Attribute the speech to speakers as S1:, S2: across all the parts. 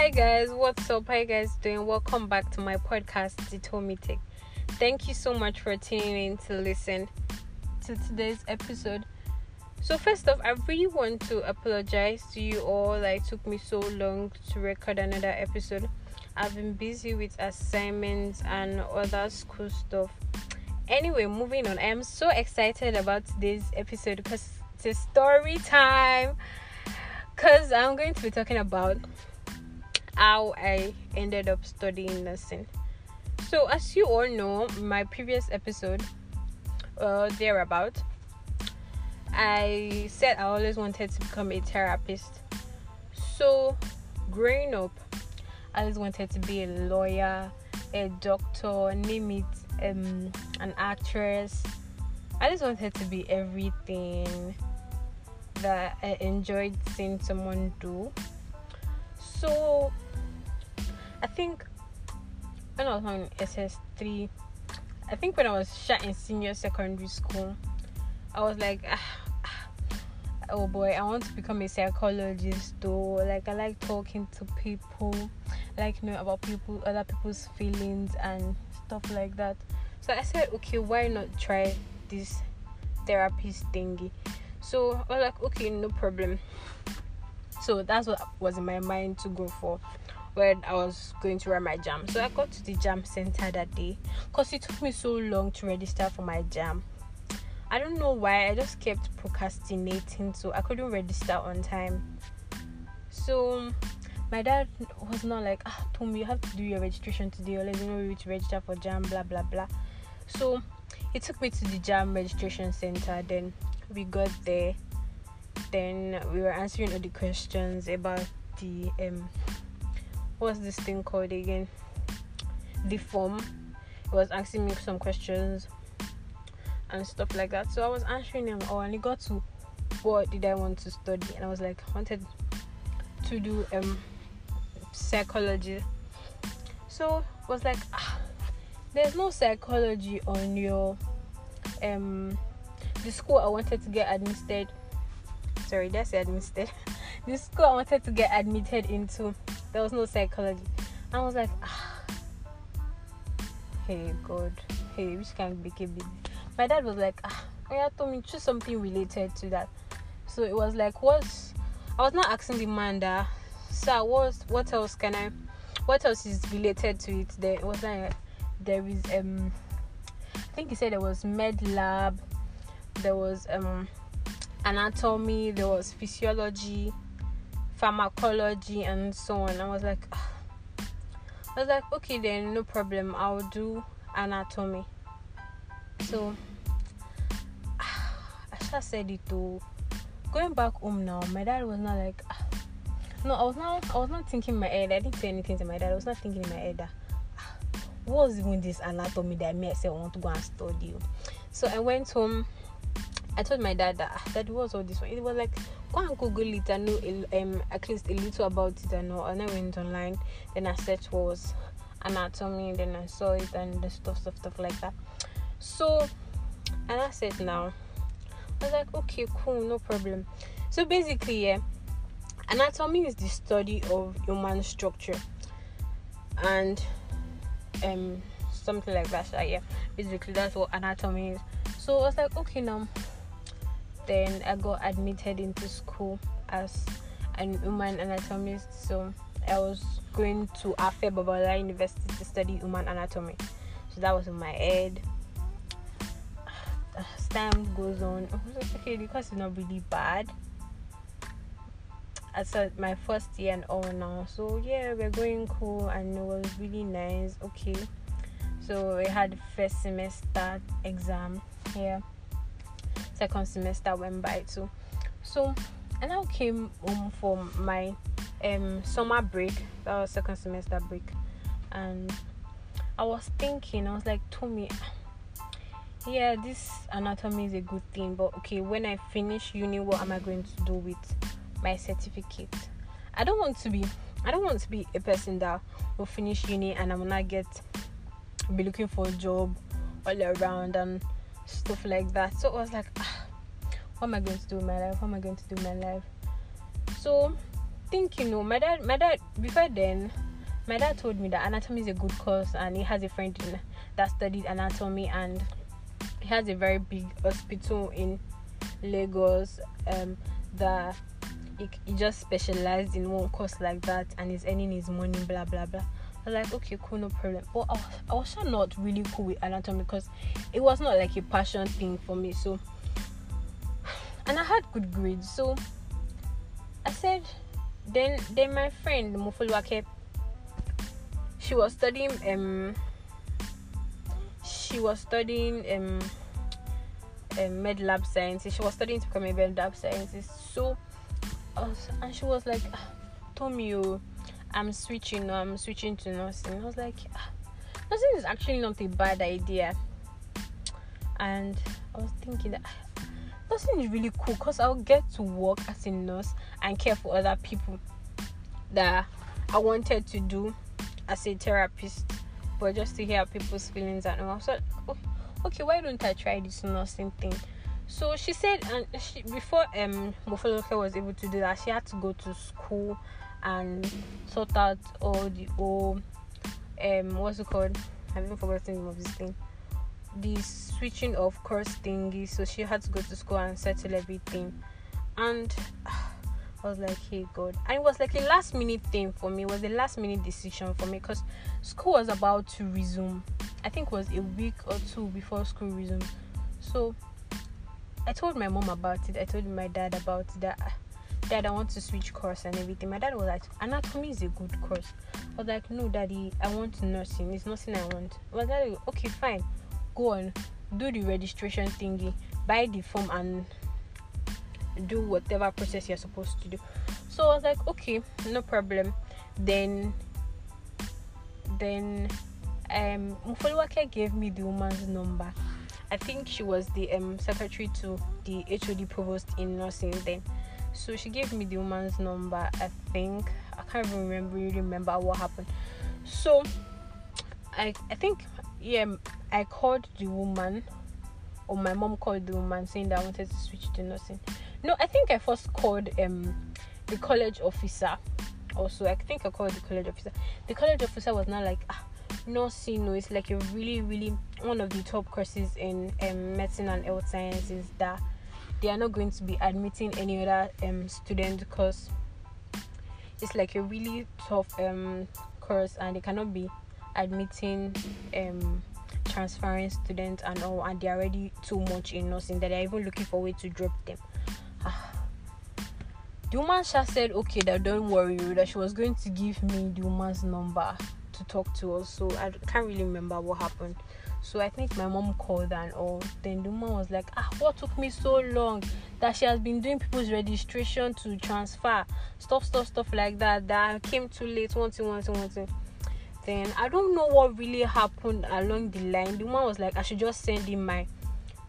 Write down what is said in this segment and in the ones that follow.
S1: Hi guys, what's up? How you guys doing? Welcome back to my podcast, The Tommy Take. Thank you so much for tuning in to listen to today's episode. So first off, I really want to apologize to you all. Like, it took me so long to record another episode. I've been busy with assignments and other school stuff. Anyway, moving on. I am so excited about today's episode because it's a story time. Because I'm going to be talking about how I ended up studying nursing. So, as you all know, my previous episode, uh, thereabout, I said I always wanted to become a therapist. So, growing up, I always wanted to be a lawyer, a doctor, name it, um, an actress. I just wanted to be everything that I enjoyed seeing someone do. So, I think when I was on SS3, I think when I was shot in senior secondary school, I was like, ah, ah, oh boy, I want to become a psychologist though. Like, I like talking to people, I like knowing about people, other people's feelings and stuff like that. So I said, okay, why not try this therapist thingy? So I was like, okay, no problem. So that's what was in my mind to go for when I was going to run my JAMB. So I got to the JAMB center that day because it took me so long to register for my JAMB. I don't know why, I just kept procrastinating, so I couldn't register on time. So my dad was not like, ah, Tom, you have to do your registration today, or let me know you to register for JAMB, blah blah blah. So he took me to the JAMB registration center. Then we got there. Then we were answering all the questions about the um what's this thing called again? The form. It was asking me some questions and stuff like that. So I was answering him all and he got to what did I want to study and I was like wanted to do um psychology. So was like ah, there's no psychology on your um the school I wanted to get admitted sorry that's admitted the school I wanted to get admitted into there was no psychology. I was like, ah, hey God, hey, which can be busy. My dad was like, ah, I told me choose something related to that. So it was like, what's I was not asking the man that, sir, what what else can I, what else is related to it? There it was like there is um, I think he said there was med lab, there was um, anatomy, there was physiology pharmacology and so on. I was like, Ugh. I was like, okay, then no problem. I'll do anatomy. So ah, I just said it to going back home now. My dad was not like, ah. no, I was not. I was not thinking in my head. I didn't say anything to my dad. I was not thinking in my head that what was even this anatomy that me I said I want to go and study. So I went home. I told my dad that that was all this one. It was like go and Google it and know um, at least a little about it and know. And I went online, then I searched what was anatomy, then I saw it and the stuff, stuff, stuff like that. So, and I said now, I was like, okay, cool, no problem. So basically, yeah, anatomy is the study of human structure and um something like that. So yeah, basically that's what anatomy is. So I was like, okay, now then I got admitted into school as an human anatomist. So I was going to Afe Babalola University to study human anatomy. So that was in my head. As time goes on, oh, I okay, the course is not really bad. I my first year and all now. So yeah, we're going cool and it was really nice. Okay. So we had first semester exam here second semester went by too. So and I now came home for my um summer break, that was second semester break, and I was thinking, I was like, Tommy, yeah, this anatomy is a good thing, but okay, when I finish uni, what am I going to do with my certificate? I don't want to be I don't want to be a person that will finish uni and I'm not get be looking for a job all around and stuff like that. So I was like, ah, what am I going to do in my life? What am I going to do in my life? So thinking, no, my dad, my dad, before then, my dad told me that anatomy is a good course, and he has a friend in, that studied anatomy, and he has a very big hospital in Lagos. Um, that he, he just specialized in one course like that, and he's earning his money, blah blah blah. Like, okay, cool, no problem. But I was, not really cool with anatomy because it was not like a passion thing for me. So, and I had good grades. So, I said, then then my friend Mufuluake, she was studying um she was studying um, um med lab sciences. She was studying to become a med lab scientist. So, was, and she was like, ah, Tommy, oh, I'm switching. I'm switching to nursing. I was like, ah, nursing is actually not a bad idea. And I was thinking that ah, nursing is really cool because I'll get to work as a nurse and care for other people that I wanted to do as a therapist but just to hear people's feelings and all. So, oh, okay, why don't I try this nursing thing? So she said, and she before um Mofoloke was able to do that, she had to go to school and sort out all the old um what's it called? I've even forgotten the name of this thing. The switching of course thingy. So she had to go to school and settle everything, and. I was like, hey God. And it was like a last minute thing for me. It was a last minute decision for me because school was about to resume. I think it was a week or two before school resumed. So I told my mom about it. I told my dad about it, that dad I want to switch course and everything. My dad was like, anatomy is a good course. I was like, no, daddy, I want nursing. It's nothing I want. Well, daddy, okay, fine, go on, do the registration thingy, buy the form and do whatever process you're supposed to do. So I was like, okay, no problem. Then then um Mufoluwake gave me the woman's number. I think she was the um secretary to the HOD provost in nursing then. So she gave me the woman's number, I think. I can't even remember really remember what happened. So I I think yeah I called the woman or my mom called the woman saying that I wanted to switch to nursing. No, I think I first called um the college officer. Also, I think I called the college officer. The college officer was not like ah, nursing. No, it's like a really, really one of the top courses in um, medicine and health sciences that they are not going to be admitting any other um student because it's like a really tough um course and they cannot be admitting um transferring students and all and they're already too much in nursing. That they're even looking for a way to drop them. The woman said okay that don't worry that she was going to give me the woman's number to talk to us. So i can't really remember what happened so i think my mom called and all then the woman was like ah what took me so long that she has been doing people's registration to transfer stuff stuff stuff like that that I came too late one thing one thing one thing then i don't know what really happened along the line the woman was like i should just send in my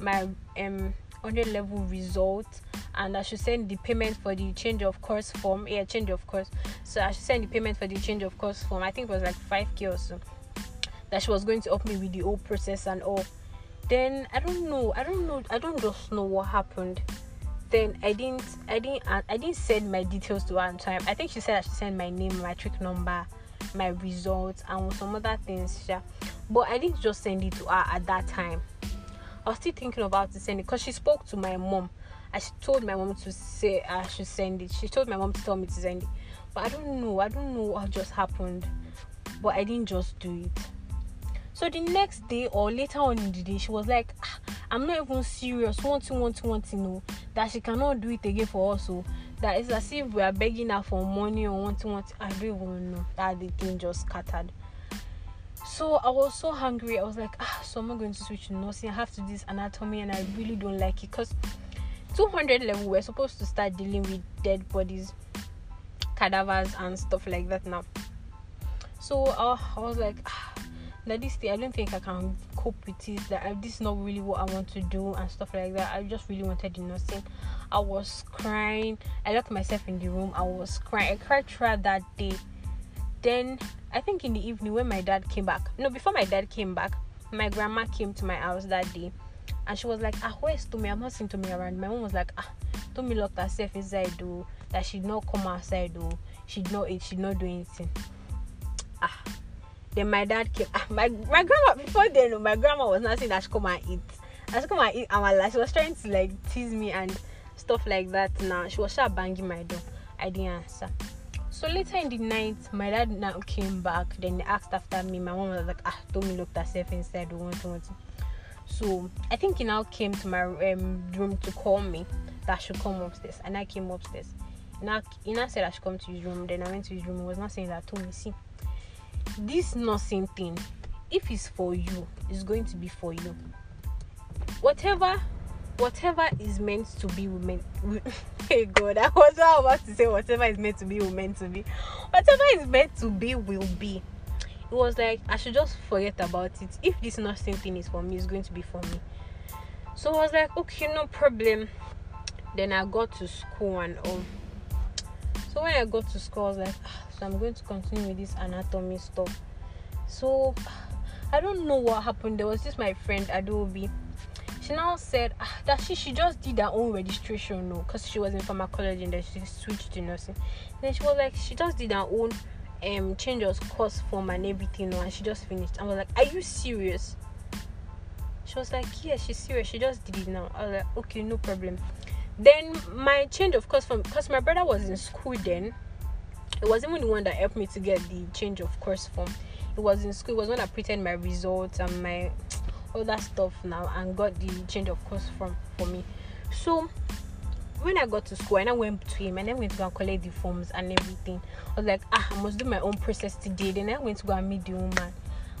S1: my um 100 level result and I should send the payment for the change of course form. Yeah, change of course. So I should send the payment for the change of course form. I think it was like 5k or so. That she was going to help me with the whole process and all. Then I don't know. I don't know. I don't just know what happened. Then I didn't. I didn't. Uh, I didn't send my details to her on time. I think she said I should send my name, my trick number, my results, and some other things. Yeah. But I didn't just send it to her at that time. I was still thinking about to send it because she spoke to my mom I told my mom to say I should send it. She told my mom to tell me to send it. But I don't know. I don't know what just happened. But I didn't just do it. So the next day or later on in the day, she was like, ah, I'm not even serious. Want to want to want to know that she cannot do it again for us. So that it's as if we are begging her for money or want to want. I don't even know. That the thing just scattered. So I was so hungry. I was like, ah, so I'm not going to switch to nursing. I have to do this anatomy, and I really don't like it because 200 level we're supposed to start dealing with dead bodies cadavers and stuff like that now so uh, i was like ah, that this thing i don't think i can cope with it that this is not really what i want to do and stuff like that i just really wanted nursing i was crying i locked myself in the room i was crying i cried throughout that day then i think in the evening when my dad came back no before my dad came back my grandma came to my house that day and she was like, Ah, where's Tommy? I'm not seeing Tommy around. My mom was like, Ah, Tommy locked herself inside though, that she not come outside though. she'd not eat, she'd not do anything. Ah. Then my dad came. Ah, my my grandma before then, my grandma was not saying that she come and eat. I should come and eat amala. She was trying to like tease me and stuff like that. Now she was start banging my door. I didn't answer. So later in the night, my dad now came back. Then they asked after me. My mom was like, ah, me looked herself inside. We want to So I think he now came to my um, room to call me that should come upstairs, and I came upstairs. Now he now said I should come to his room. Then I went to his room. He was not saying that. Told me, see, this nursing thing, if it's for you, it's going to be for you. Whatever whatever is meant to be women hey god i was about to say whatever is meant to be will meant to be. Whatever is meant to be will be. It was like i should just forget about it. If this nursing thing is for me it's going to be for me. So i was like okay no problem. Then i got to school and all so when i got to school i was like ah, so i'm going to continue with this anatomy stuff. So i don't know what happened. There was just my friend adobe. She now said ah, that she, she just did her own registration no because she was in pharmacology and then she switched to nursing. Then she was like she just did her own um change of course form and everything no, and she just finished. I was like are you serious? She was like yeah she's serious. She just did it now. I was like okay no problem then my change of course from because my brother was in school then it was even the one that helped me to get the change of course form it was in school it was when i printed my results and my all that stuff now and got the change of course from for me. So when I got to school and I went to him and then went to go and collect the forms and everything, I was like, ah, I must do my own process today. Then I went to go and meet the woman.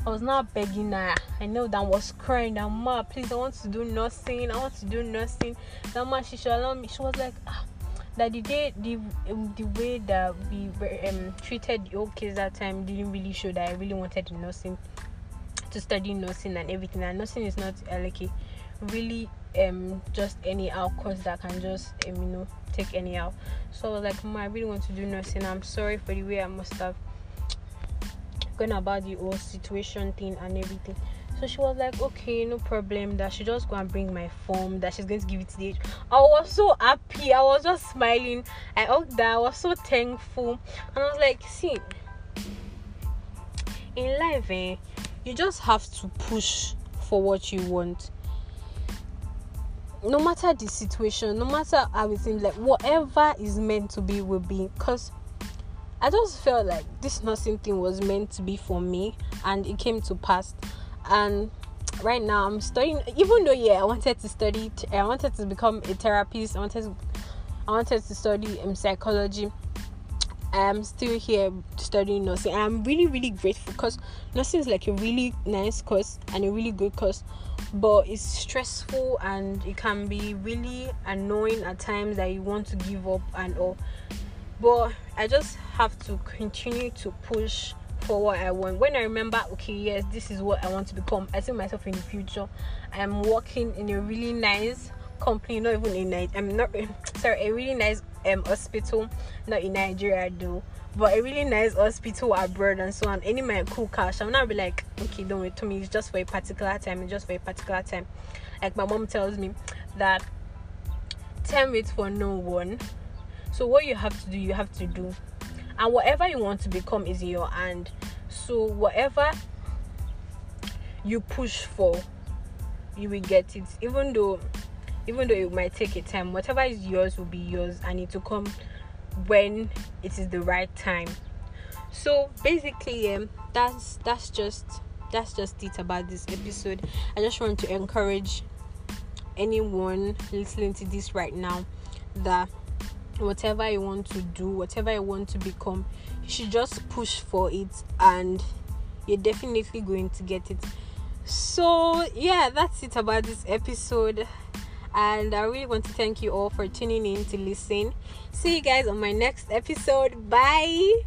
S1: I was not begging her. I know that I was crying that ma, please, I want to do nursing. I want to do nursing. That ma, she should allow me. She was like, ah, that the day the um, the way that we were um, treated the old kids that time didn't really show that I really wanted nursing to study nursing and everything and nursing is not uh, like a really um just any out course that can just um, you know take any out so I was like Mom, I really want to do nursing I'm sorry for the way I must have gone about the whole situation thing and everything so she was like, okay, no problem. That she just go and bring my form. That she's going to give it to the. I was so happy. I was just smiling. I hugged that. I was so thankful. And I was like, see, in life, eh, you just have to push for what you want no matter the situation no matter how it seems like whatever is meant to be will be because i just felt like this nursing thing was meant to be for me and it came to pass and right now i'm studying even though yeah i wanted to study i wanted to become a therapist i wanted to, i wanted to study um, psychology I'm still here studying nursing. I'm really, really grateful because nursing is like a really nice course and a really good course, but it's stressful and it can be really annoying at times that you want to give up and all. But I just have to continue to push for what I want. When I remember, okay, yes, this is what I want to become, I see myself in the future. I'm working in a really nice company, not even in night. I'm not sorry, a really nice um hospital, not in Nigeria though, but a really nice hospital abroad and so on. Any my cool cash, I'm not be like, okay, don't wait to me. It's just for a particular time. It's just for a particular time. Like my mom tells me that time waits for no one. So what you have to do, you have to do, and whatever you want to become is in your hand. So whatever you push for, you will get it. Even though even though it might take a time whatever is yours will be yours and it will come when it is the right time so basically um that's that's just that's just it about this episode i just want to encourage anyone listening to this right now that whatever you want to do whatever you want to become you should just push for it and you're definitely going to get it so yeah that's it about this episode and I really want to thank you all for tuning in to listen. See you guys on my next episode. Bye.